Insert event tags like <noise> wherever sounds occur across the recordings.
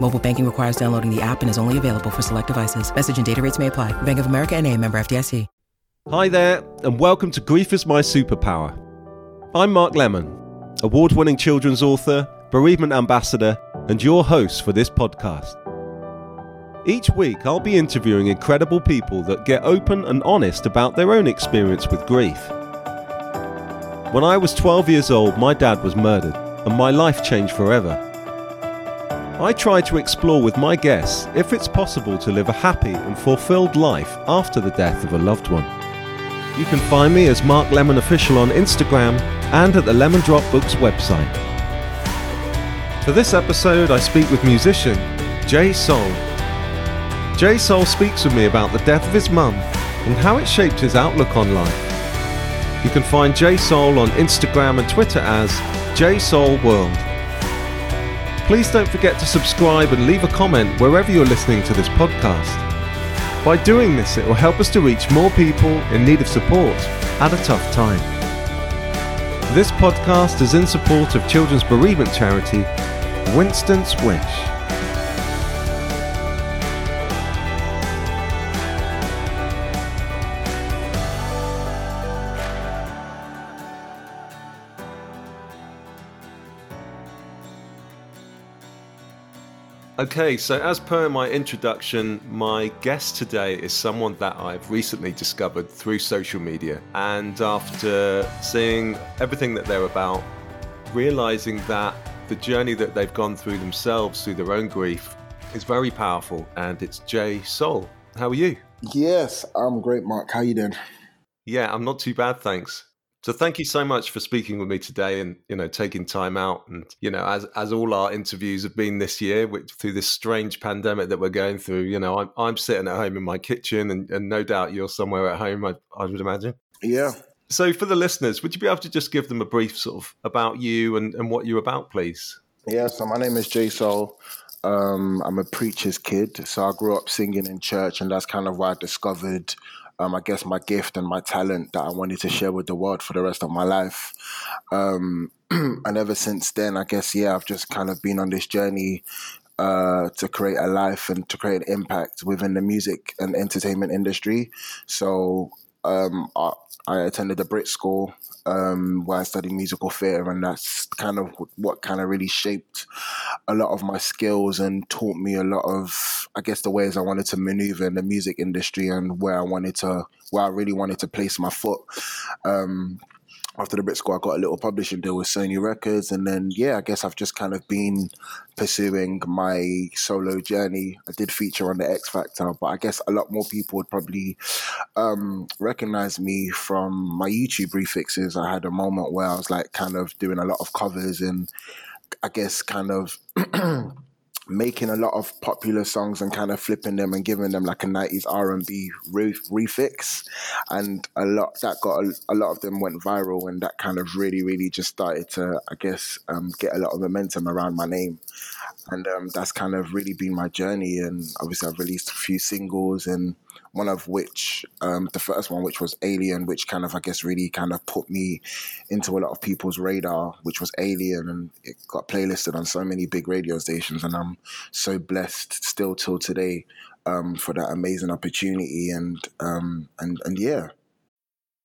Mobile banking requires downloading the app and is only available for select devices. Message and data rates may apply. Bank of America and a member FDIC. Hi there, and welcome to Grief is My Superpower. I'm Mark Lemon, award winning children's author, bereavement ambassador, and your host for this podcast. Each week, I'll be interviewing incredible people that get open and honest about their own experience with grief. When I was 12 years old, my dad was murdered, and my life changed forever. I try to explore with my guests if it's possible to live a happy and fulfilled life after the death of a loved one. You can find me as Mark Lemon Official on Instagram and at the Lemon Drop Books website. For this episode, I speak with musician Jay Soul. Jay Soul speaks with me about the death of his mum and how it shaped his outlook on life. You can find Jay Soul on Instagram and Twitter as J Soul World. Please don't forget to subscribe and leave a comment wherever you're listening to this podcast. By doing this, it will help us to reach more people in need of support at a tough time. This podcast is in support of children's bereavement charity Winston's Wish. Okay, so as per my introduction, my guest today is someone that I've recently discovered through social media. And after seeing everything that they're about, realizing that the journey that they've gone through themselves, through their own grief, is very powerful. And it's Jay Soul. How are you? Yes, I'm great, Mark. How you doing? Yeah, I'm not too bad, thanks. So thank you so much for speaking with me today and you know taking time out and you know as as all our interviews have been this year which, through this strange pandemic that we're going through you know I'm I'm sitting at home in my kitchen and, and no doubt you're somewhere at home I, I would imagine Yeah. so for the listeners would you be able to just give them a brief sort of about you and, and what you're about please Yeah, so my name is Jay Soul. Um, I'm a preacher's kid, so I grew up singing in church, and that's kind of where I discovered, um, I guess, my gift and my talent that I wanted to share with the world for the rest of my life. Um, <clears throat> and ever since then, I guess, yeah, I've just kind of been on this journey uh, to create a life and to create an impact within the music and entertainment industry. So um, I, I attended a Brit school um, where I studied musical theatre, and that's kind of what kind of really shaped a lot of my skills and taught me a lot of, I guess, the ways I wanted to maneuver in the music industry and where I wanted to, where I really wanted to place my foot. Um, after the Brit School, I got a little publishing deal with Sony Records, and then yeah, I guess I've just kind of been pursuing my solo journey. I did feature on the X Factor, but I guess a lot more people would probably um, recognize me from my YouTube refixes. I had a moment where I was like kind of doing a lot of covers and I guess kind of <clears throat> making a lot of popular songs and kind of flipping them and giving them like a 90s R&B re- refix. And a lot that got a, a, lot of them went viral and that kind of really really just started to I guess um, get a lot of momentum around my name. And um, that's kind of really been my journey. And obviously I've released a few singles and one of which um, the first one which was alien which kind of i guess really kind of put me into a lot of people's radar which was alien and it got playlisted on so many big radio stations and i'm so blessed still till today um, for that amazing opportunity and um, and and yeah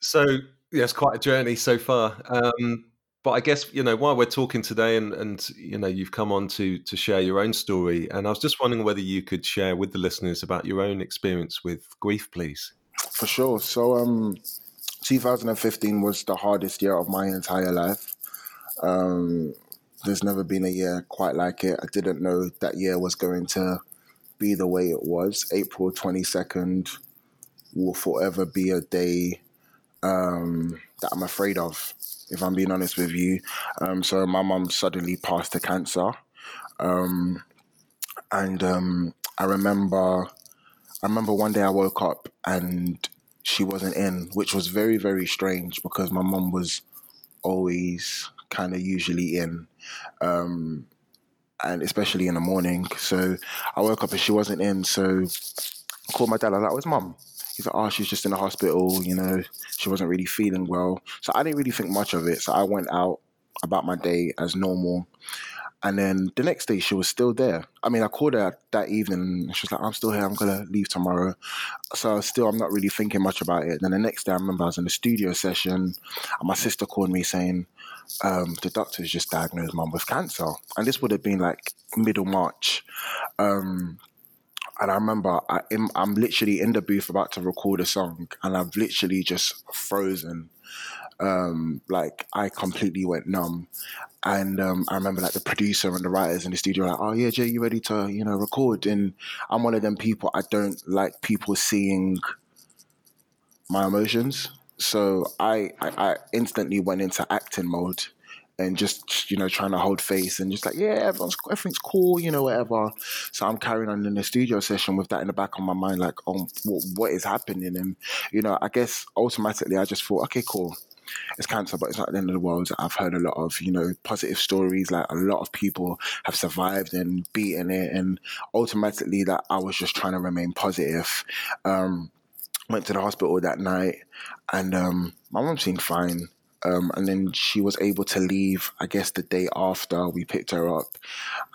So it's quite a journey so far. Um, but I guess you know while we're talking today, and and you know you've come on to to share your own story, and I was just wondering whether you could share with the listeners about your own experience with grief, please. For sure. So, um, 2015 was the hardest year of my entire life. Um, there's never been a year quite like it. I didn't know that year was going to be the way it was. April 22nd will forever be a day um, that I'm afraid of, if I'm being honest with you. Um, so my mum suddenly passed to cancer, um, and um, I remember, I remember one day I woke up and she wasn't in, which was very very strange because my mum was always kind of usually in. Um, and especially in the morning. So I woke up and she wasn't in. So I called my dad. I was like, "Where's mum?" He's like, "Oh, she's just in the hospital. You know, she wasn't really feeling well." So I didn't really think much of it. So I went out about my day as normal. And then the next day, she was still there. I mean, I called her that evening. She was like, "I'm still here. I'm gonna leave tomorrow." So still, I'm not really thinking much about it. Then the next day, I remember I was in the studio session, and my sister called me saying, um, "The doctor's just diagnosed mum with cancer." And this would have been like middle March. Um, and I remember I, am I'm literally in the booth about to record a song, and I've literally just frozen. Um, like I completely went numb, and um, I remember like the producer and the writers in the studio like, "Oh yeah, Jay, you ready to you know record?" And I'm one of them people. I don't like people seeing my emotions, so I, I, I instantly went into acting mode and just you know trying to hold face and just like yeah everyone's everything's cool you know whatever so i'm carrying on in the studio session with that in the back of my mind like oh what, what is happening and you know i guess automatically i just thought okay cool it's cancer, but it's not the end of the world. I've heard a lot of, you know, positive stories. Like a lot of people have survived and beaten it, and automatically that I was just trying to remain positive. Um, went to the hospital that night, and um, my mom seemed fine. Um, and then she was able to leave, I guess, the day after we picked her up.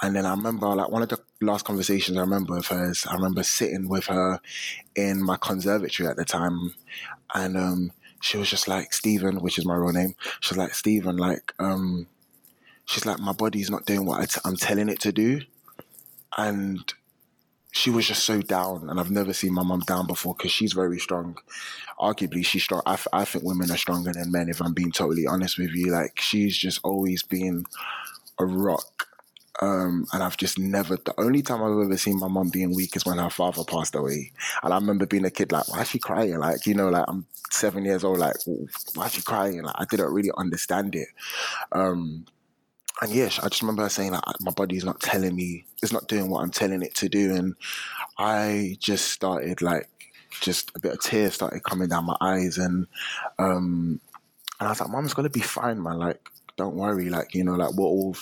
And then I remember, like, one of the last conversations I remember with her is I remember sitting with her in my conservatory at the time. And um, she was just like, Stephen, which is my real name, she was like, Stephen, like, um, she's like, my body's not doing what i t- I'm telling it to do. And she was just so down, and I've never seen my mum down before because she's very strong. Arguably, she's strong. I, I think women are stronger than men. If I'm being totally honest with you, like she's just always been a rock. Um, and I've just never. The only time I've ever seen my mum being weak is when her father passed away. And I remember being a kid, like, why is she crying? Like, you know, like I'm seven years old, like, why is she crying? Like, I didn't really understand it. Um, and yes, I just remember saying like my body's not telling me, it's not doing what I'm telling it to do, and I just started like just a bit of tears started coming down my eyes, and um, and I was like, "Mom's gonna be fine, man. Like, don't worry. Like, you know, like we're all."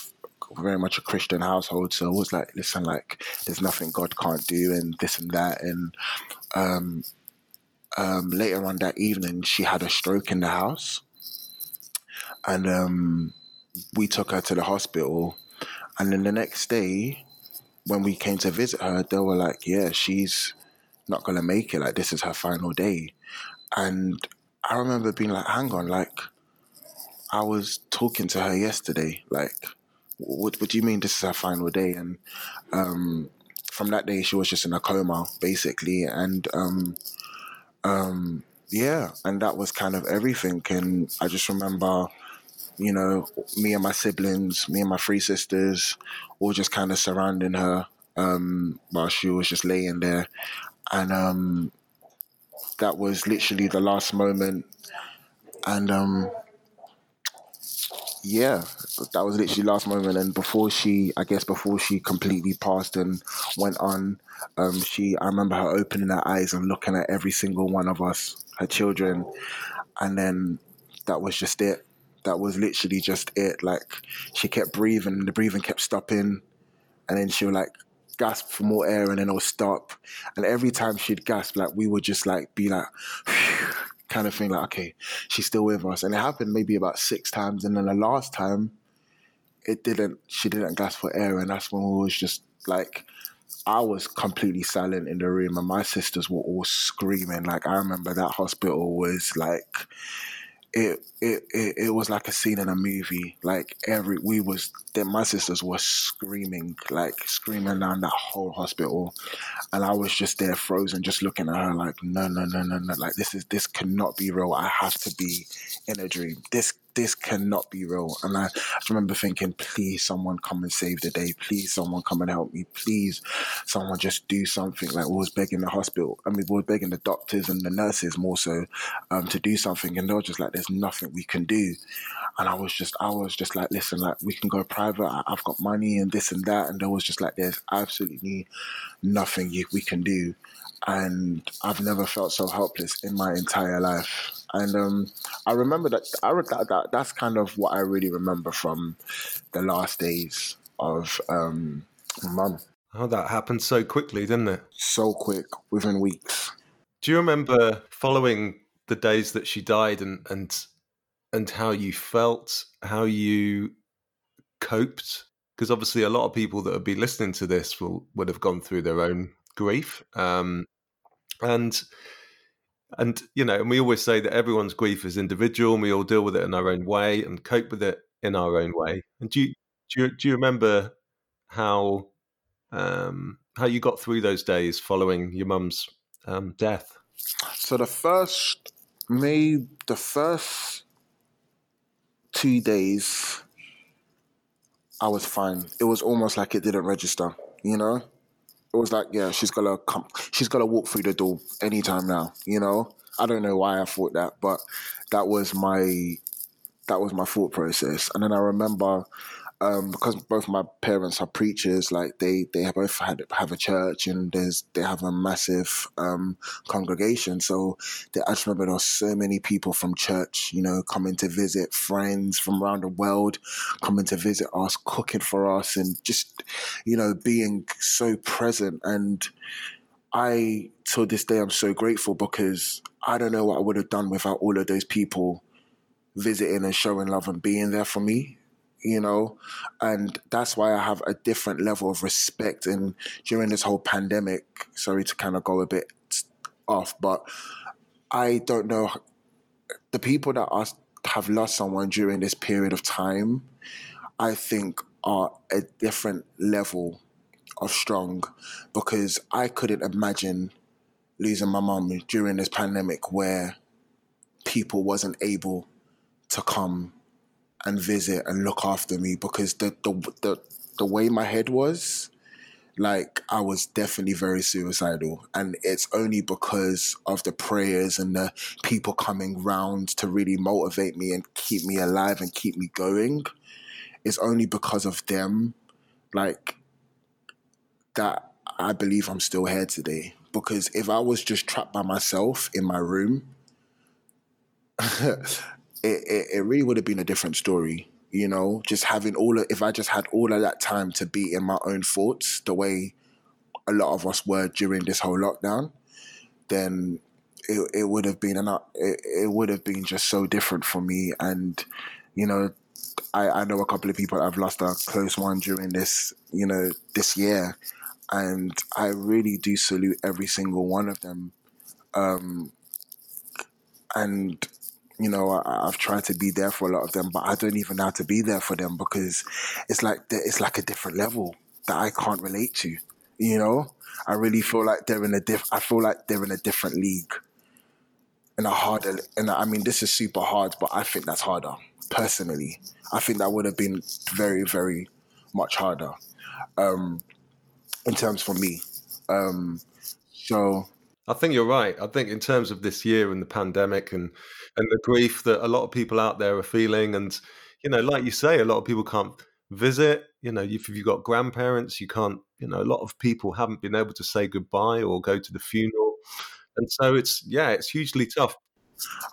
very much a Christian household, so it was like, listen, like, there's nothing God can't do, and this and that, and um, um, later on that evening, she had a stroke in the house, and um, we took her to the hospital, and then the next day, when we came to visit her, they were like, "Yeah, she's not gonna make it. Like this is her final day." And I remember being like, "Hang on, like I was talking to her yesterday. Like, what, what do you mean this is her final day?" And um, from that day, she was just in a coma, basically, and um, um, yeah, and that was kind of everything. And I just remember you know, me and my siblings, me and my three sisters, all just kind of surrounding her um, while she was just laying there. And um, that was literally the last moment. And um, yeah, that was literally the last moment. And before she, I guess, before she completely passed and went on, um, she, I remember her opening her eyes and looking at every single one of us, her children, and then that was just it. That was literally just it. Like she kept breathing, and the breathing kept stopping, and then she would like gasp for more air, and then it would stop. And every time she'd gasp, like we would just like be like. <sighs> kind of thing like okay she's still with us and it happened maybe about six times and then the last time it didn't she didn't gasp for air and that's when we was just like I was completely silent in the room and my sisters were all screaming. Like I remember that hospital was like it, it it was like a scene in a movie. Like every we was then my sisters were screaming, like screaming down that whole hospital, and I was just there frozen, just looking at her like no no no no no like this is this cannot be real. I have to be in a dream. This this cannot be real. And I, I remember thinking, please, someone come and save the day. Please, someone come and help me. Please, someone just do something. Like we was begging the hospital. I mean, we were begging the doctors and the nurses more so um, to do something. And they were just like, there's nothing we can do. And I was just, I was just like, listen, like we can go private. I, I've got money and this and that. And there was just like, there's absolutely nothing you, we can do and I've never felt so helpless in my entire life. And um, I remember that, I that, that that's kind of what I really remember from the last days of um, mum. Oh, that happened so quickly, didn't it? So quick, within weeks. Do you remember following the days that she died and and and how you felt, how you coped? Because obviously, a lot of people that would be listening to this will would have gone through their own grief, um, and and you know, and we always say that everyone's grief is individual, and we all deal with it in our own way and cope with it in our own way. And do you do you, do you remember how um, how you got through those days following your mum's um, death? So the first, maybe the first two days, I was fine. It was almost like it didn't register, you know it was like, yeah, she's gonna come, she's gonna walk through the door anytime now. You know, I don't know why I thought that, but that was my that was my thought process. And then I remember um, because both my parents are preachers, like they they both had have a church and there's they have a massive um, congregation. So they, I just remember there were so many people from church, you know, coming to visit, friends from around the world coming to visit us, cooking for us, and just you know being so present. And I to this day I'm so grateful because I don't know what I would have done without all of those people visiting and showing love and being there for me you know? And that's why i have a different level of respect and during this whole pandemic. Sorry to kind of go a bit off but i don't know the people that are, have lost someone during this period of time i think are a different level of strong because i couldn't imagine losing my mum during this pandemic where people wasn't able to come and visit and look after me because the the the, the way my head was like I was definitely very suicidal. And it's only because of the prayers and the people coming round to really motivate me and keep me alive and keep me going. It's only because of them like that I believe I'm still here today. Because if I was just trapped by myself in my room <laughs> it, it, it really would have been a different story. You know, just having all of, if I just had all of that time to be in my own thoughts the way a lot of us were during this whole lockdown, then it, it would have been an, it, it would have been just so different for me. And, you know, I, I know a couple of people have lost a close one during this, you know, this year. And I really do salute every single one of them. Um, and you know, I, have tried to be there for a lot of them, but I don't even know how to be there for them because it's like it's like a different level that I can't relate to. You know, I really feel like they're in a diff. I feel like they're in a different league, in a harder. And I mean, this is super hard, but I think that's harder personally. I think that would have been very, very much harder um, in terms for me. Um, so I think you're right. I think in terms of this year and the pandemic and and the grief that a lot of people out there are feeling, and you know, like you say, a lot of people can't visit. You know, if you've got grandparents, you can't. You know, a lot of people haven't been able to say goodbye or go to the funeral, and so it's yeah, it's hugely tough.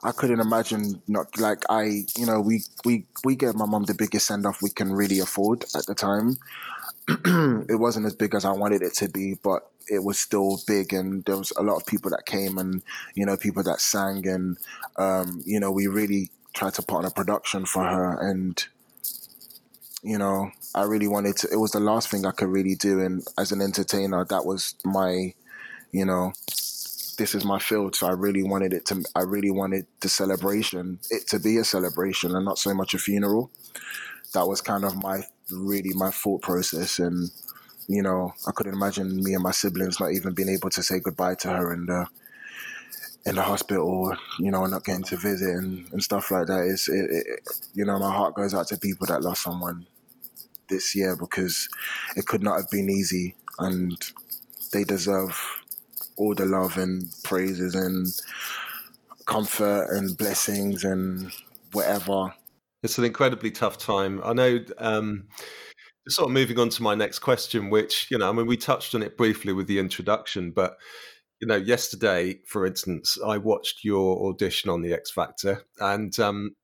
I couldn't imagine not like I, you know, we we we gave my mom the biggest send off we can really afford at the time. <clears throat> it wasn't as big as I wanted it to be, but it was still big, and there was a lot of people that came, and you know, people that sang, and um, you know, we really tried to put on a production for her, and you know, I really wanted to. It was the last thing I could really do, and as an entertainer, that was my, you know, this is my field. So I really wanted it to. I really wanted the celebration, it to be a celebration, and not so much a funeral. That was kind of my really my thought process, and you know, I couldn't imagine me and my siblings not even being able to say goodbye to her in the in the hospital, you know, not getting to visit and, and stuff like that. It, it, you know, my heart goes out to people that lost someone this year because it could not have been easy, and they deserve all the love and praises and comfort and blessings and whatever. It's an incredibly tough time. I know. Um, sort of moving on to my next question, which you know, I mean, we touched on it briefly with the introduction, but you know, yesterday, for instance, I watched your audition on the X Factor, and um,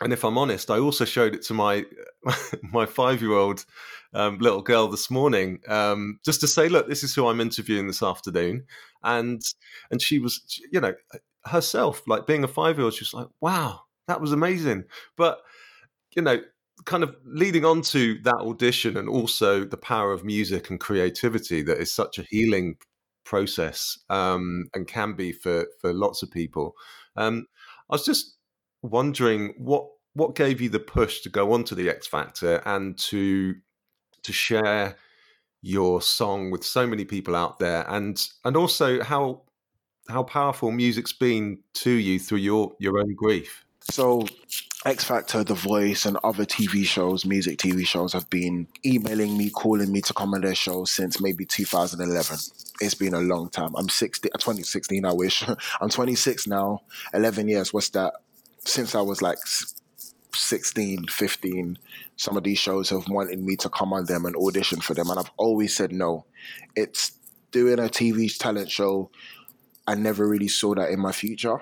and if I'm honest, I also showed it to my <laughs> my five year old um, little girl this morning, um, just to say, look, this is who I'm interviewing this afternoon, and and she was, you know, herself, like being a five year old, she was like, wow, that was amazing, but you know. Kind of leading on to that audition, and also the power of music and creativity that is such a healing process um, and can be for for lots of people. Um, I was just wondering what what gave you the push to go on to the X Factor and to to share your song with so many people out there, and and also how how powerful music's been to you through your your own grief. So, X Factor, The Voice, and other TV shows, music TV shows, have been emailing me, calling me to come on their shows since maybe 2011. It's been a long time. I'm 60, 2016, I wish. <laughs> I'm 26 now, 11 years. What's that? Since I was like 16, 15, some of these shows have wanted me to come on them and audition for them. And I've always said no. It's doing a TV talent show. I never really saw that in my future.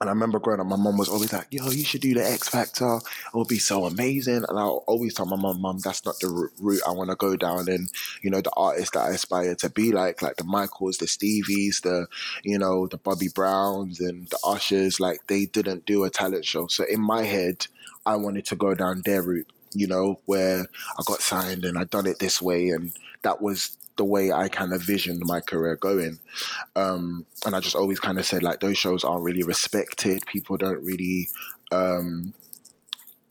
And I remember growing up, my mom was always like, yo, you should do the X Factor. It would be so amazing. And I always tell my mom, mom, that's not the route I want to go down. And, you know, the artists that I aspire to be like, like the Michaels, the Stevies, the, you know, the Bobby Browns and the Ushers, like they didn't do a talent show. So in my head, I wanted to go down their route, you know, where I got signed and I done it this way. And that was the way I kind of visioned my career going. Um, and I just always kind of said like those shows aren't really respected. People don't really um,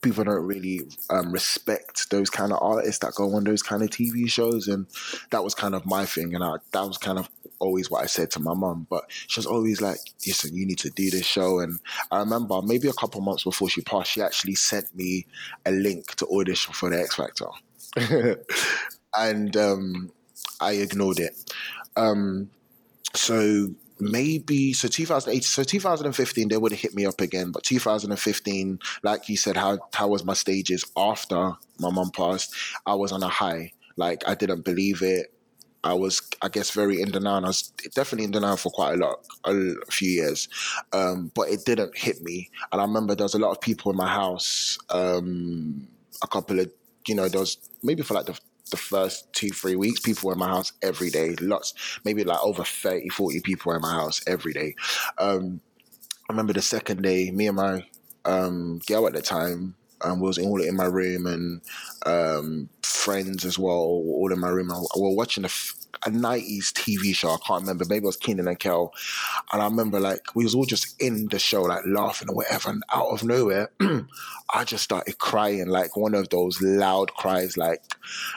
people don't really um, respect those kind of artists that go on those kind of TV shows, and that was kind of my thing, and I, that was kind of always what I said to my mum. But she was always like, "Listen, you need to do this show." And I remember maybe a couple months before she passed, she actually sent me a link to audition for the X Factor, <laughs> and um, I ignored it. Um, so maybe so 2008 so 2015 they would have hit me up again but 2015 like you said how how was my stages after my mom passed? I was on a high. Like i didn't believe it. I was i guess very in denial i was definitely in denial for quite a lot a few years. Um, but it didn't hit me. And i remember there was a lot of people in my house um, a couple of you know there was maybe for like the the first two, three weeks, people were in my house every day. Lots, maybe like over 30, 40 people were in my house every day. Um, I remember the second day, me and my um, girl at the time um, was all in my room and um, friends as well, all in my room. we were watching a, a 90s TV show. I can't remember. Maybe it was Kenan and Kel. And I remember like we was all just in the show, like laughing or whatever. And out of nowhere, <clears throat> I just started crying, like one of those loud cries, like,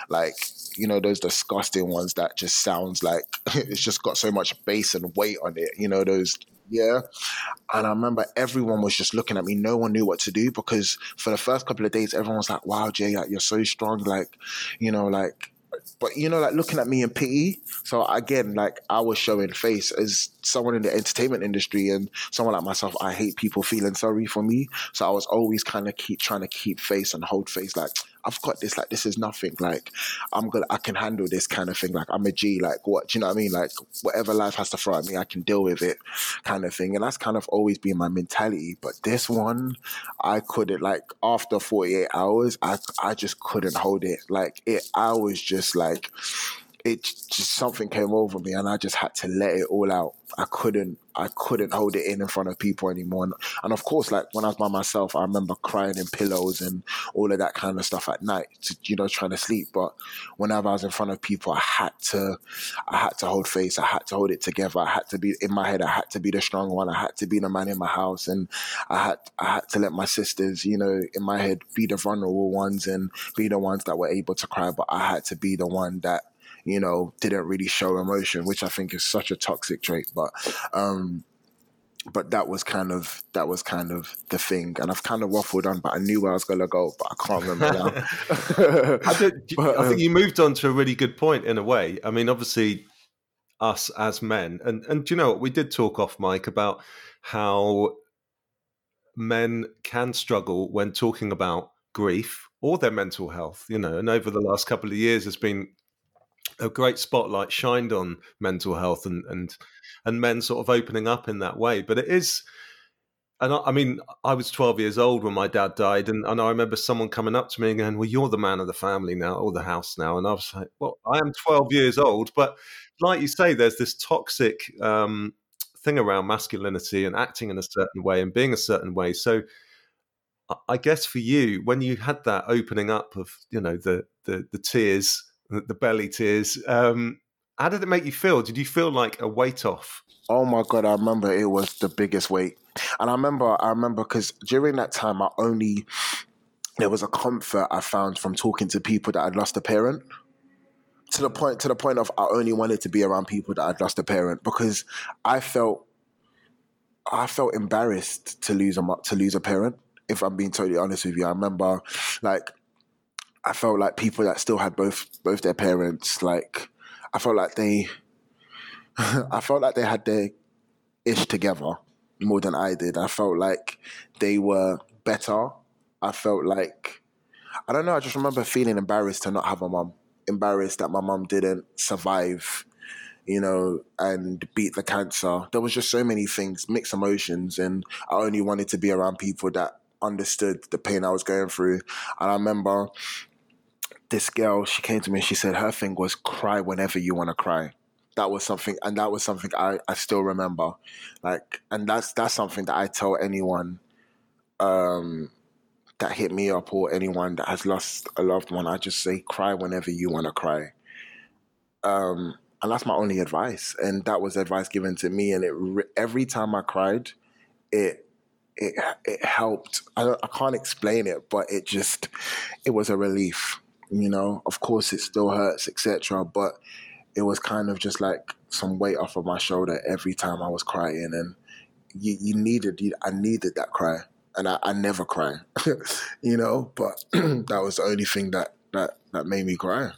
like you know those disgusting ones that just sounds like <laughs> it's just got so much bass and weight on it. You know those yeah. And I remember everyone was just looking at me. No one knew what to do because for the first couple of days, everyone was like, wow, Jay, like, you're so strong. Like, you know, like, but you know, like looking at me in pity. So again, like I was showing face as someone in the entertainment industry and someone like myself. I hate people feeling sorry for me. So I was always kind of keep trying to keep face and hold face. Like I've got this. Like this is nothing. Like I'm gonna, I can handle this kind of thing. Like I'm a G. Like what? Do you know what I mean? Like whatever life has to throw at me, I can deal with it, kind of thing. And that's kind of always been my mentality. But this one, I couldn't. Like after 48 hours, I I just couldn't hold it. Like it, I was just like it just something came over me and I just had to let it all out. I couldn't I couldn't hold it in in front of people anymore. And, and, of course, like when I was by myself, I remember crying in pillows and all of that kind of stuff at night, to, you know, trying to sleep. But whenever I was in front of people, I had to I had to hold face. I had to hold it together. I had to be in my head. I had to be the strong one. I had to be the man in my house, and I had I had to let my sisters, you know, in my head, be the vulnerable ones and be the ones that were able to cry. But I had to be the one that you know, didn't really show emotion, which I think is such a toxic trait. But um, but that was kind of that was kind of the thing, and I've kind of waffled on, but I knew where I was gonna go, but I can't remember now. <laughs> I, did, <laughs> but, I think um, you moved on to a really good point in a way. I mean, obviously, us as men, and and do you know what we did talk off mic about how men can struggle when talking about grief or their mental health, you know, and over the last couple of years, there's been a great spotlight shined on mental health and and and men sort of opening up in that way. But it is, and I, I, mean, I was 12 years old when my dad died, and, and I remember someone coming up to me and going, "Well, you're the man of the family now, or the house now," and I was like, "Well, I am 12 years old, but like you say, there's this toxic um, thing around masculinity and acting in a certain way and being a certain way." So. I guess for you, when you had that opening up of you know the the, the tears the belly tears. Um, how did it make you feel? Did you feel like a weight off? Oh my god, I remember it was the biggest weight, and I remember, I remember because during that time, I only there was a comfort I found from talking to people that had lost a parent. To the point, to the point of I only wanted to be around people that had lost a parent because I felt, I felt embarrassed to lose a to lose a parent. If I'm being totally honest with you, I remember like I felt like people that still had both both their parents, like I felt like they, <laughs> I felt like they had their ish together more than I did. I felt like they were better. I felt like I don't know. I just remember feeling embarrassed to not have a mum, Embarrassed that my mum didn't survive, you know, and beat the cancer. There was just so many things, mixed emotions, and I only wanted to be around people that understood the pain I was going through. And I remember this girl, she came to me and she said her thing was cry whenever you want to cry. That was something, and that was something I, I still remember. Like, and that's that's something that I tell anyone um, that hit me up or anyone that has lost a loved one. I just say, cry whenever you want to cry. Um, and that's my only advice. And that was advice given to me. And it every time I cried, it it it helped. I, I can't explain it, but it just it was a relief you know, of course, it still hurts, etc. But it was kind of just like some weight off of my shoulder every time I was crying, and you, you needed, you, I needed that cry, and I, I never cry, <laughs> you know. But <clears throat> that was the only thing that that that made me cry.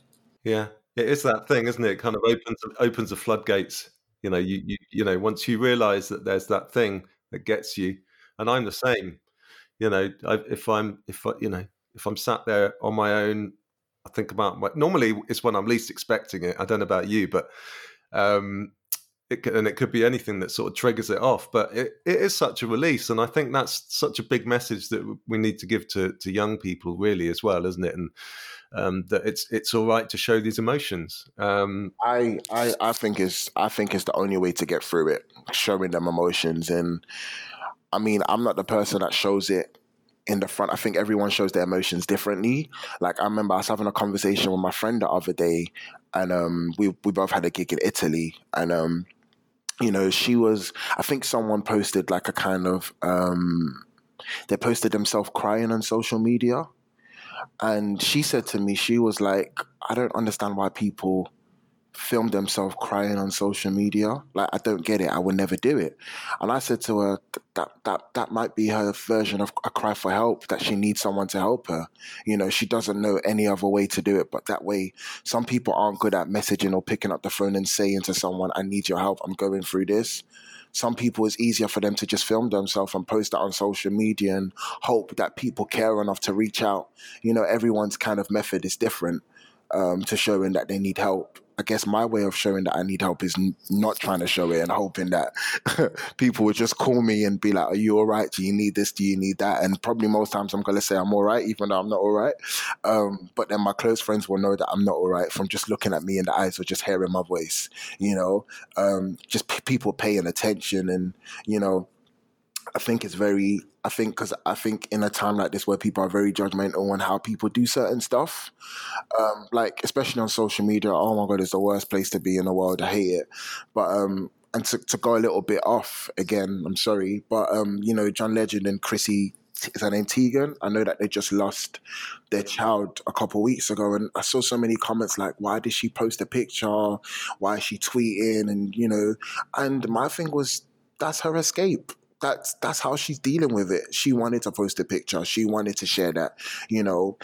Yeah, it is that thing, isn't it? it kind of opens opens the floodgates. You know, you you you know, once you realise that there's that thing that gets you, and I'm the same. You know, I, if I'm if I, you know if I'm sat there on my own I think about what normally it's when I'm least expecting it. I don't know about you, but um, it and it could be anything that sort of triggers it off. But it, it is such a release, and I think that's such a big message that we need to give to to young people, really, as well, isn't it? And um, that it's it's all right to show these emotions. Um, I, I I think it's I think it's the only way to get through it, showing them emotions. And I mean, I'm not the person that shows it in the front. I think everyone shows their emotions differently. Like I remember I was having a conversation with my friend the other day, and um, we we both had a gig in Italy, and um, you know, she was. I think someone posted like a kind of. Um, they posted themselves crying on social media, and she said to me, she was like, "I don't understand why people." Film themselves crying on social media. Like I don't get it. I would never do it. And I said to her that that that might be her version of a cry for help. That she needs someone to help her. You know, she doesn't know any other way to do it. But that way, some people aren't good at messaging or picking up the phone and saying to someone, "I need your help. I'm going through this." some people it's easier for them to just film themselves and post that on social media and hope that people care enough to reach out. You know, everyone's kind of method is different um, to showing that they need help. I guess my way of showing that I need help is n- not trying to show it and hoping that <laughs> people would just call me and be like, "Are you all right? Do you need this? Do you need that?" And probably most times I'm gonna say I'm all right, even though I'm not all right. Um, but then my close friends will know that I'm not all right from just looking at me in the eyes or just hearing my voice. You know, um, just p- people paying attention and you know I think it's very. I think because I think in a time like this where people are very judgmental on how people do certain stuff, um, like especially on social media. Oh my god, it's the worst place to be in the world. I hate it. But um, and to, to go a little bit off again, I'm sorry, but um, you know, John Legend and Chrissy is her name Teigen? I know that they just lost their child a couple weeks ago, and I saw so many comments like, "Why did she post a picture? Why is she tweeting?" And you know, and my thing was, that's her escape that's that's how she's dealing with it. She wanted to post a picture. She wanted to share that. You know,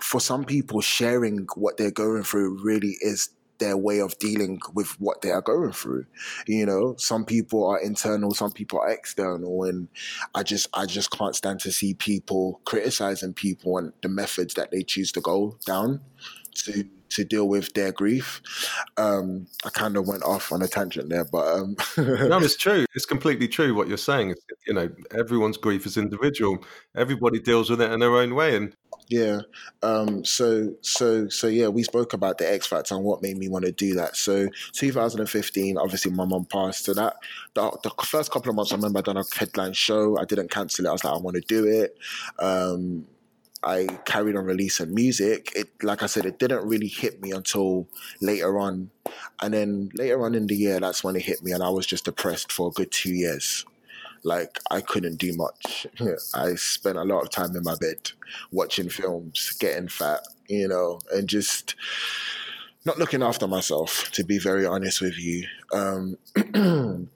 for some people, sharing what they're going through really is their way of dealing with what they are going through. You know, some people are internal, some people are external, and I just I just can't stand to see people criticizing people and the methods that they choose to go down to to deal with their grief. Um, I kind of went off on a tangent there, but um, <laughs> no, it's true. It's completely true what you're saying. It's, you know, everyone's grief is individual. Everybody deals with it in their own way, and yeah. Um, so so so yeah, we spoke about the X Factor and what made me want to do that. So 2015, obviously my mom passed. So that the, the, first couple of months, I remember I done a headline show. I didn't cancel it. I was like, I want to do it. Um, I carried on releasing music, it like I said, it didn't really hit me until later on. And then later on in the year, that's when it hit me, and I was just depressed for a good two years. Like I couldn't do much. <laughs> I spent a lot of time in my bed watching films, getting fat, you know, and just not looking after myself. To be very honest with you. Um, <clears throat>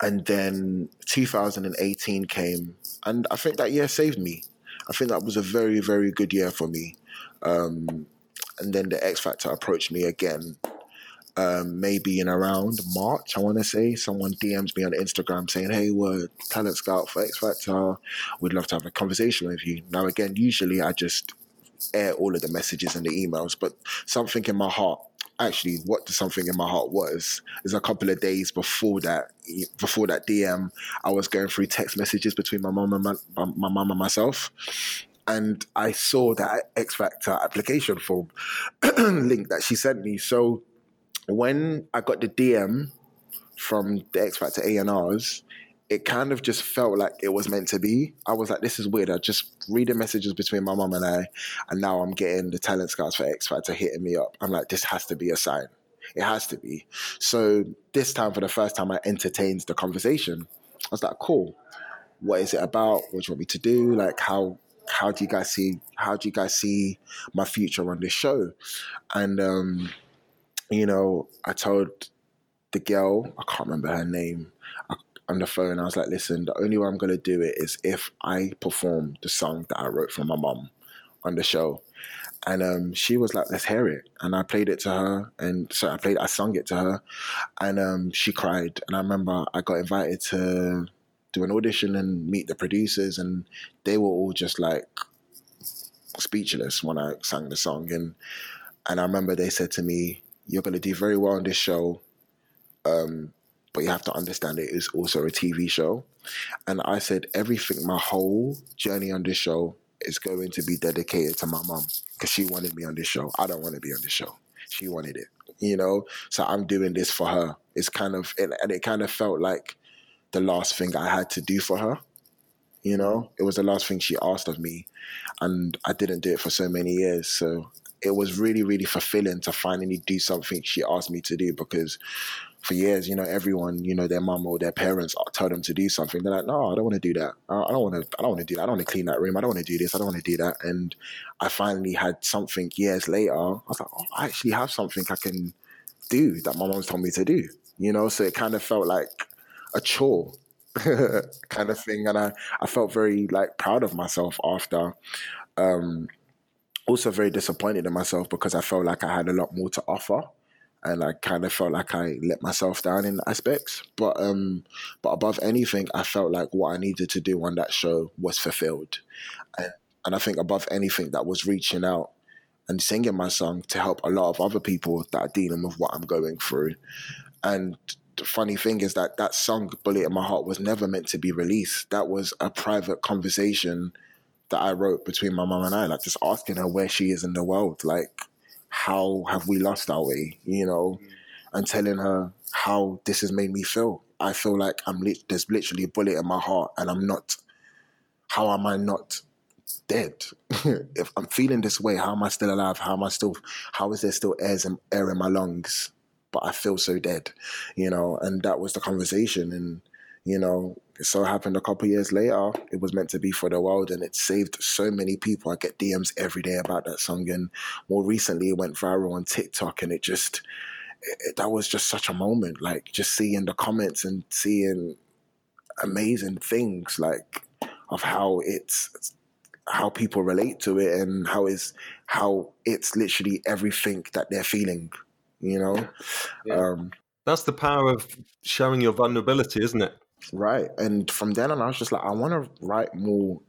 and then 2018 came, and I think that year saved me. I think that was a very, very good year for me. Um, and then the X Factor approached me again, um, maybe in around March, I want to say. Someone DMs me on Instagram saying, Hey, we're talent scout for X Factor. We'd love to have a conversation with you. Now, again, usually I just air all of the messages and the emails, but something in my heart actually what something in my heart was is a couple of days before that before that DM I was going through text messages between my mom and my, my mom and myself. And I saw that X Factor application form <clears throat> link that she sent me. So when I got the DM from the X Factor A&Rs it kind of just felt like it was meant to be. I was like, this is weird. I just read the messages between my mom and I, and now I'm getting the talent scouts for X Factor hitting me up. I'm like, this has to be a sign. It has to be. So this time, for the first time, I entertained the conversation. I was like, cool. What is it about? What do you want me to do? Like, how how do you guys see how do you guys see my future on this show? And um, you know, I told the girl, I can't remember her name on the phone. I was like, listen, the only way I'm going to do it is if I perform the song that I wrote for my mom on the show. And um, she was like, let's hear it. And I played it to her. And so I played, I sung it to her. And um, she cried. And I remember I got invited to do an audition and meet the producers. And they were all just like speechless when I sang the song. And, and I remember they said to me, you're going to do very well on this show. Um, but you have to understand it is also a TV show. And I said, everything, my whole journey on this show is going to be dedicated to my mom because she wanted me on this show. I don't want to be on this show. She wanted it, you know? So I'm doing this for her. It's kind of, and it kind of felt like the last thing I had to do for her. You know, it was the last thing she asked of me, and I didn't do it for so many years. So it was really, really fulfilling to finally do something she asked me to do because for years, you know, everyone, you know, their mum or their parents tell them to do something. They're like, no, I don't want to do that. I don't want to. I don't want to do that. I don't want to clean that room. I don't want to do this. I don't want to do that. And I finally had something years later. I was like, oh, I actually have something I can do that my mom's told me to do. You know, so it kind of felt like a chore <laughs> kind of thing, and I I felt very like proud of myself after. Um, also very disappointed in myself because I felt like I had a lot more to offer and I kind of felt like I let myself down in aspects. But um, but above anything, I felt like what I needed to do on that show was fulfilled, and and I think above anything, that was reaching out and singing my song to help a lot of other people that are dealing with what I'm going through. And the funny thing is that that song, Bullet in My Heart, was never meant to be released. That was a private conversation that I wrote between my mum and I, like just asking her where she is in the world. Like, how have we lost our way, you know, and telling her how this has made me feel. I feel like I'm li- there's literally a bullet in my heart, and I'm not. How am I not dead? <laughs> if I'm feeling this way, how am I still alive? How am I still? How is there still air in my lungs? But I feel so dead, you know. And that was the conversation, and you know, it so happened a couple years later, it was meant to be for the world and it saved so many people. I get DMs every day about that song. And more recently, it went viral on TikTok and it just, it, that was just such a moment. Like just seeing the comments and seeing amazing things like of how it's, how people relate to it and how is how it's literally everything that they're feeling, you know? Yeah. Um, That's the power of showing your vulnerability, isn't it? Right. And from then on, I was just like, I want to write more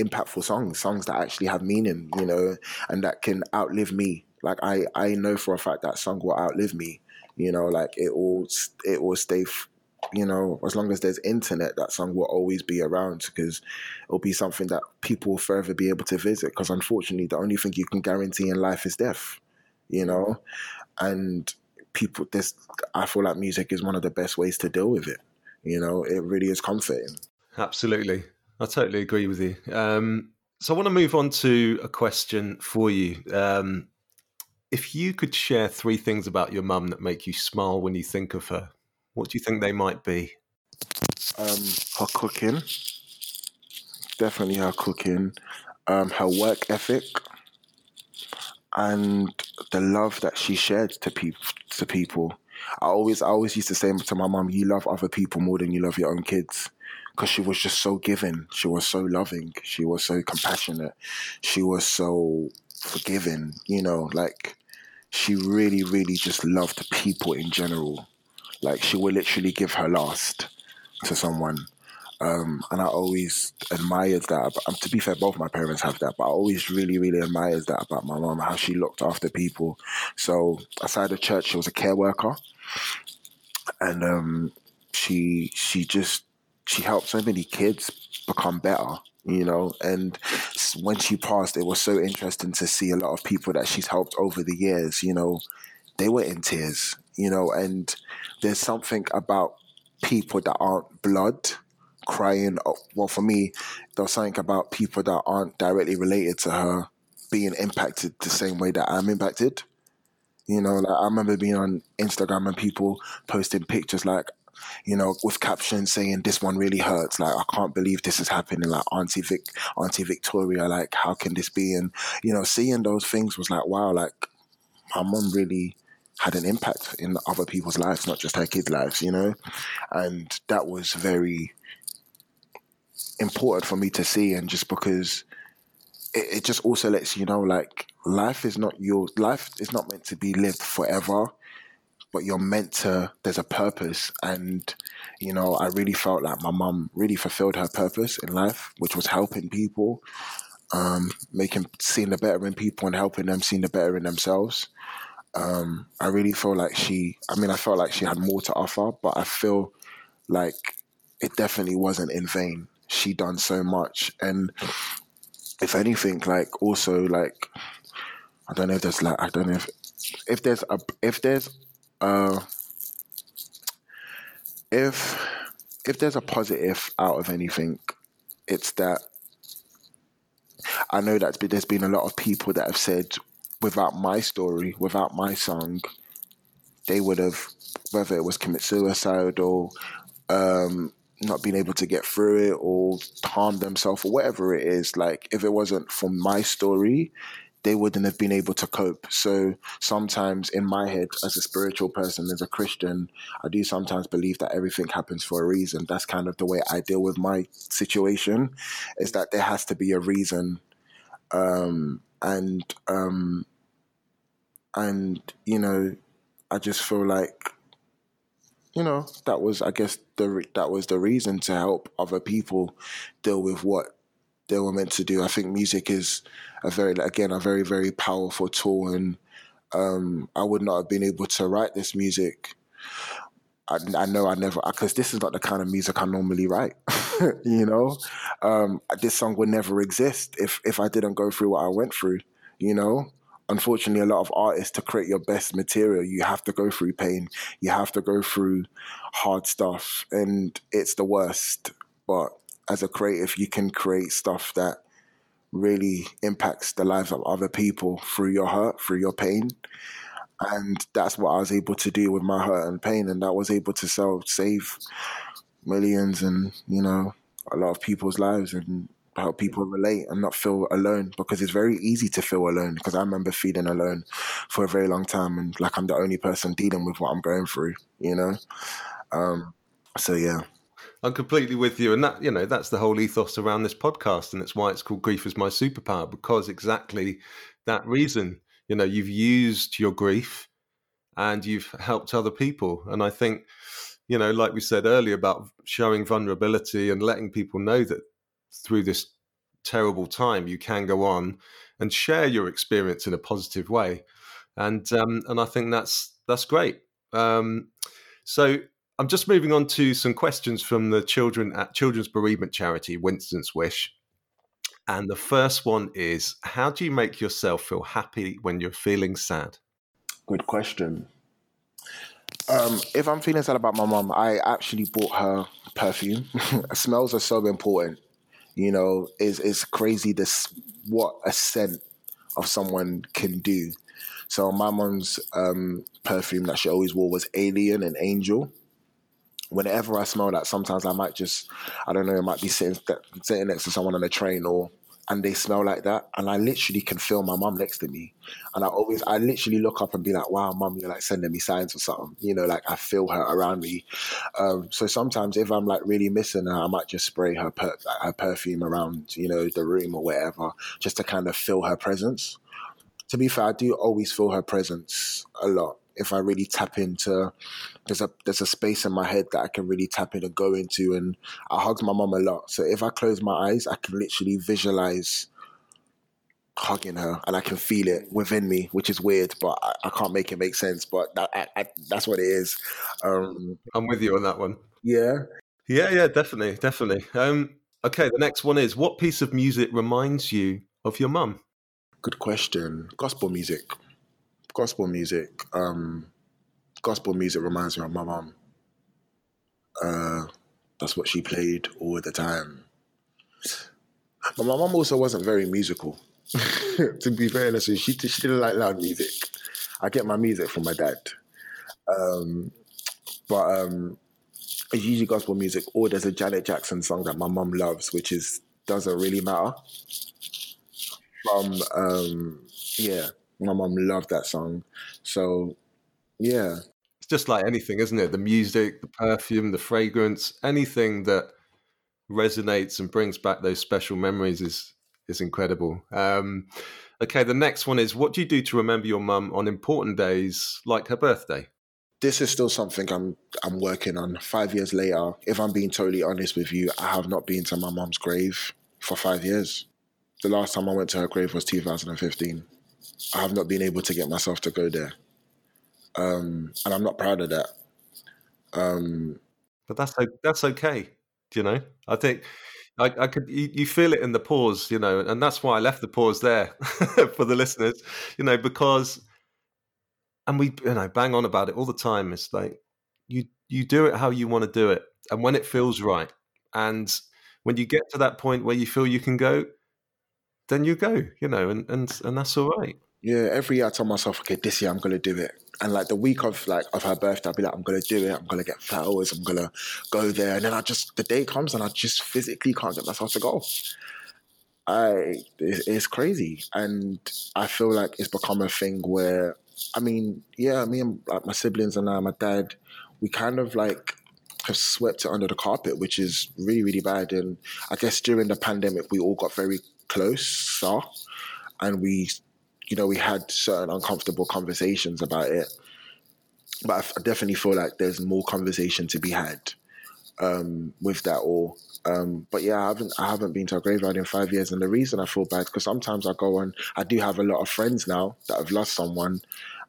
impactful songs, songs that actually have meaning, you know, and that can outlive me. Like I, I know for a fact that song will outlive me. You know, like it will, it will stay. You know, as long as there's internet, that song will always be around because it'll be something that people will forever be able to visit. Because unfortunately, the only thing you can guarantee in life is death. You know, and people, this I feel like music is one of the best ways to deal with it. You know, it really is comforting. Absolutely. I totally agree with you. Um, so I want to move on to a question for you. Um, if you could share three things about your mum that make you smile when you think of her, what do you think they might be? Um, her cooking, definitely her cooking, um, her work ethic, and the love that she shared to people. To people, I always, I always used to say to my mom, "You love other people more than you love your own kids," because she was just so giving. She was so loving. She was so compassionate. She was so forgiving. You know, like she really, really just loved people in general. Like she would literally give her last to someone. Um, and I always admired that. Um, to be fair, both my parents have that, but I always really, really admired that about my mom, how she looked after people. So aside the church, she was a care worker, and um, she she just she helped so many kids become better you know and when she passed it was so interesting to see a lot of people that she's helped over the years you know they were in tears you know and there's something about people that aren't blood crying. Uh, well, for me, there's something about people that aren't directly related to her being impacted the same way that I'm impacted. You know, like I remember being on Instagram and people posting pictures like, you know, with captions saying this one really hurts. Like I can't believe this is happening. Like Auntie Vic, Auntie Victoria, like how can this be? And you know, seeing those things was like, wow, like my mom really had an impact in other people's lives, not just her kids' lives. You know, and that was very important for me to see, and just because it, it just also lets you know, like life is not your life is not meant to be lived forever but you're meant to there's a purpose. And you know i really felt like my mum really fulfilled her purpose in life which was helping people um, making seeing the better in people and helping them seeing the better in themselves. Um, i really feel like she i mean i felt like she had more to offer but i feel like it definitely wasn't in vain. She done so much. And if anything like also like i don't know if there's like i don't know if if there's a if there's uh if if there's a positive out of anything it's that i know that there's been a lot of people that have said without my story without my song they would have whether it was commit suicide or um, not being able to get through it or harm themselves or whatever it is. Like if it wasn't for my story, they wouldn't have been able to cope. So sometimes in my head, as a spiritual person, as a Christian, I do sometimes believe that everything happens for a reason. That's kind of the way I deal with my situation, is that there has to be a reason. Um, and um, and you know, I just feel like, you know, that was, I guess, the that was the reason to help other people deal with what they were meant to do. I think music is a very, again, a very, very powerful tool, and um, I would not have been able to write this music. I, I know I never, because this is not the kind of music I normally write. <laughs> you know, um, this song would never exist if if I didn't go through what I went through. You know, unfortunately, a lot of artists to create your best material, you have to go through pain. You have to go through hard stuff, and it's the worst. But as a creative, you can create stuff that really impacts the lives of other people through your hurt, through your pain. And that's what I was able to do with my hurt and pain. And that was able to sell, save millions and, you know, a lot of people's lives and help people relate and not feel alone because it's very easy to feel alone because I remember feeling alone for a very long time and like I'm the only person dealing with what I'm going through, you know? Um, so yeah. I'm completely with you, and that you know that's the whole ethos around this podcast, and it's why it's called "Grief is My Superpower" because exactly that reason. You know, you've used your grief, and you've helped other people, and I think, you know, like we said earlier about showing vulnerability and letting people know that through this terrible time you can go on and share your experience in a positive way, and um, and I think that's that's great. Um, so I'm just moving on to some questions from the children at Children's Bereavement Charity, Winston's Wish. And the first one is How do you make yourself feel happy when you're feeling sad? Good question. Um, if I'm feeling sad about my mom, I actually bought her perfume. <laughs> Smells are so important. You know, it's, it's crazy this what a scent of someone can do. So my mom's um, perfume that she always wore was Alien and Angel whenever I smell that, sometimes I might just, I don't know, I might be sitting sitting next to someone on a train or and they smell like that, and I literally can feel my mum next to me, and I always, I literally look up and be like, "Wow, mum, you're like sending me signs or something," you know, like I feel her around me. Um, so sometimes if I'm like really missing her, I might just spray her per- her perfume around, you know, the room or whatever, just to kind of feel her presence. To be fair, I do always feel her presence a lot if I really tap into there's a there's a space in my head that I can really tap in and go into and I hug my mom a lot. So if I close my eyes, I can literally visualize hugging her and I can feel it within me, which is weird, but I, I can't make it make sense. But that, I, I, that's what it is. Um, I'm with you on that one. Yeah. Yeah, yeah, definitely, definitely. Um, okay, the next one is what piece of music reminds you of your mum? Good question. Gospel music gospel music. Um, gospel music reminds me of my mum. Uh, that's what she played all the time. But my mum also wasn't very musical. <laughs> to be very honest, she she didn't like loud music. I get my music from my dad, um, but um, it's usually gospel music. Or there's a Janet Jackson song that my mum loves, which is doesn't really matter. From um, yeah, my mom loved that song. So, yeah. It's just like anything, isn't it? The music, the perfume, the fragrance, anything that resonates and brings back those special memories is is incredible. Um, okay, the next one is what do you do to remember your mum on important days like her birthday? This is still something I'm I'm working on. Five years later, if I'm being totally honest with you, I have not been to my mum's grave for five years. The last time I went to her grave was 2015. I have not been able to get myself to go there, um, and I'm not proud of that. Um, but that's that's okay. You know, I think I, I could you, you, feel it in the pause, you know, and that's why I left the pause there <laughs> for the listeners, you know, because and we you know bang on about it all the time. It's like you you do it how you want to do it, and when it feels right, and when you get to that point where you feel you can go, then you go, you know, and and and that's all right. Yeah, every year I tell myself, okay, this year I'm gonna do it. And like the week of like of her birthday, I'll be like, I'm gonna do it. I'm gonna get flowers. I'm gonna go there. And then I just the day comes and I just physically can't get myself to go. I it's crazy, and I feel like it's become a thing where I mean, yeah, me and like my siblings and I, my dad, we kind of like have swept it under the carpet, which is really really bad. And I guess during the pandemic, we all got very close, and we you know, we had certain uncomfortable conversations about it. but I, f- I definitely feel like there's more conversation to be had um, with that all. Um, but yeah, I haven't I haven't been to a graveyard in five years, and the reason I feel bad because sometimes I go on. I do have a lot of friends now that have lost someone,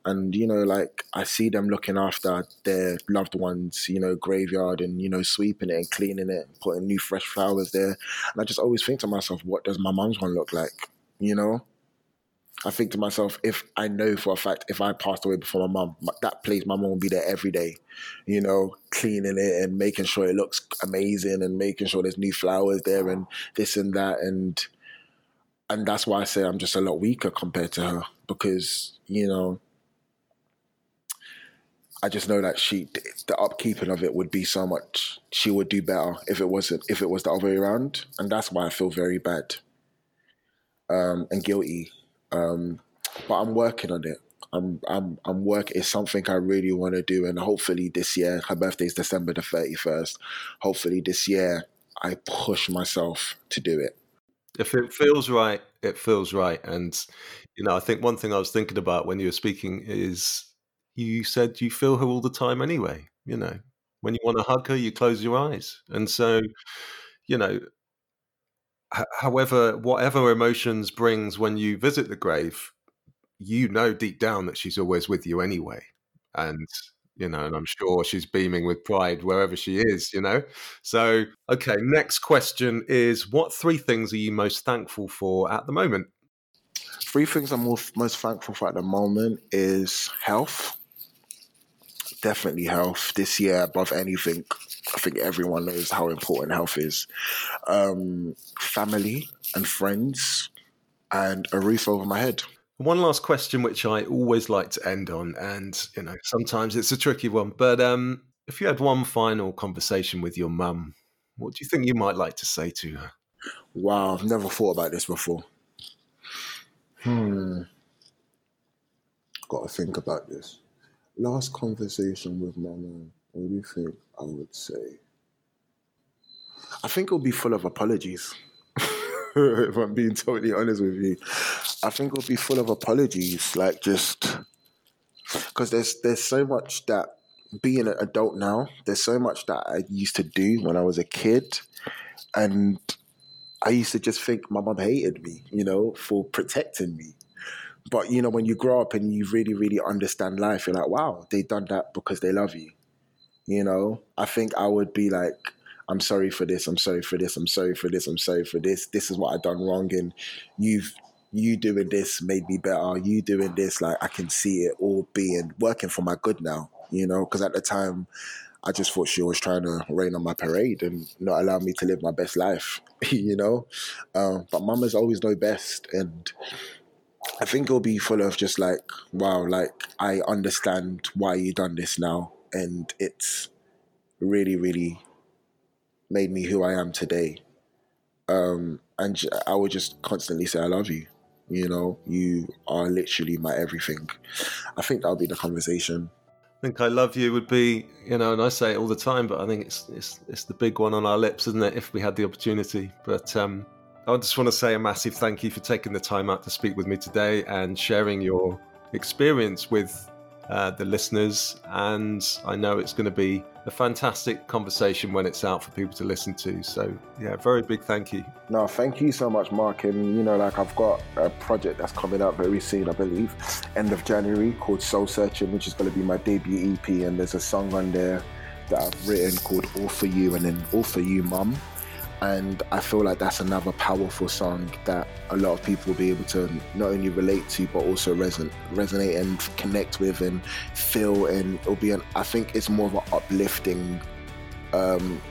and you know, like I see them looking after their loved ones, you know, graveyard and you know sweeping it and cleaning it, and putting new fresh flowers there, and I just always think to myself, what does my mum's one look like? You know, I think to myself, if I know for a fact, if I passed away before my mum, that place, my mum will be there every day, you know, cleaning it and making sure it looks amazing and making sure there's new flowers there and this and that. And, and that's why I say I'm just a lot weaker compared to her because, you know, I just know that she, the upkeeping of it would be so much, she would do better if it wasn't, if it was the other way around. And that's why I feel very bad um, and guilty um, but I'm working on it. I'm I'm I'm something I really want to do, and hopefully this year. Her birthday is December the thirty first. Hopefully this year I push myself to do it. If it feels right, it feels right. And you know, I think one thing I was thinking about when you were speaking is you said you feel her all the time anyway. You know, when you want to hug her, you close your eyes, and so you know however, whatever emotions brings when you visit the grave, you know deep down that she's always with you anyway. And, you know, and I'm sure she's beaming with pride wherever she is, you know? So, okay, next question is what three things are you most thankful for at the moment? Three things I'm most thankful for at the moment is health. Definitely health. This year, above anything, I think everyone knows how important health is. Um, family and friends, and a roof over my head. One last question, which I always like to end on, and you know sometimes it's a tricky one, but um, if you had one final conversation with your mum, what do you think you might like to say to her? Wow, I've never thought about this before. Hmm. Got to think about this. Last conversation with my mum. What do you think I would say? I think it'll be full of apologies. <laughs> if I'm being totally honest with you, I think it'll be full of apologies. Like just because there's there's so much that being an adult now, there's so much that I used to do when I was a kid, and I used to just think my mom hated me, you know, for protecting me. But you know, when you grow up and you really, really understand life, you're like, wow, they done that because they love you. You know, I think I would be like, I'm sorry for this, I'm sorry for this, I'm sorry for this, I'm sorry for this. This is what I done wrong, and you've you doing this made me better. You doing this, like I can see it all being working for my good now. You know, because at the time, I just thought she was trying to rain on my parade and not allow me to live my best life. <laughs> you know, um, but mamas always know best, and I think it'll be full of just like, wow, like I understand why you done this now and it's really, really made me who I am today. Um, and I would just constantly say, I love you. You know, you are literally my everything. I think that'll be the conversation. I think I love you would be, you know, and I say it all the time, but I think it's it's it's the big one on our lips, isn't it? If we had the opportunity. But um, I just want to say a massive thank you for taking the time out to speak with me today and sharing your experience with uh, the listeners. And I know it's going to be a fantastic conversation when it's out for people to listen to. So, yeah, very big thank you. No, thank you so much, Mark. And, you know, like I've got a project that's coming out very soon, I believe, end of January called Soul Searching, which is going to be my debut EP. And there's a song on there that I've written called All For You and then All For You, Mum and I feel like that's another powerful song that a lot of people will be able to not only relate to but also reson- resonate and connect with and feel. And it'll be an I think it's more of an uplifting um,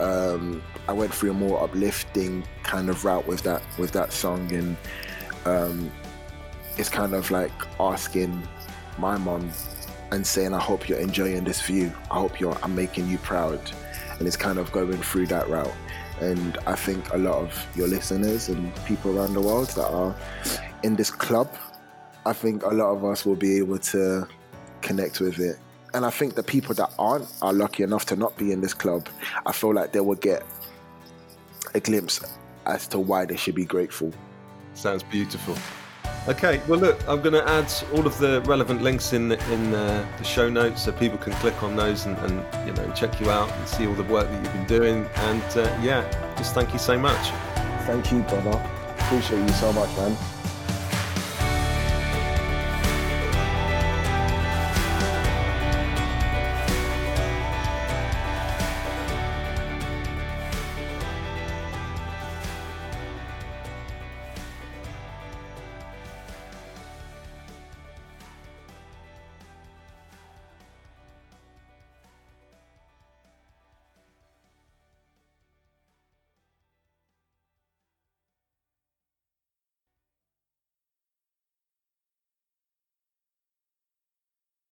um, I went through a more uplifting kind of route with that with that song. And um, it's kind of like asking my mom and saying I hope you're enjoying this view. I hope you're I'm making you proud. And it's kind of going through that route and I think a lot of your listeners and people around the world that are in this club, I think a lot of us will be able to connect with it. And I think the people that aren't are lucky enough to not be in this club. I feel like they will get a glimpse as to why they should be grateful. Sounds beautiful. Okay, well, look, I'm going to add all of the relevant links in in uh, the show notes so people can click on those and, and, you know check you out and see all the work that you've been doing. And uh, yeah, just thank you so much. Thank you, brother. Appreciate you so much, man.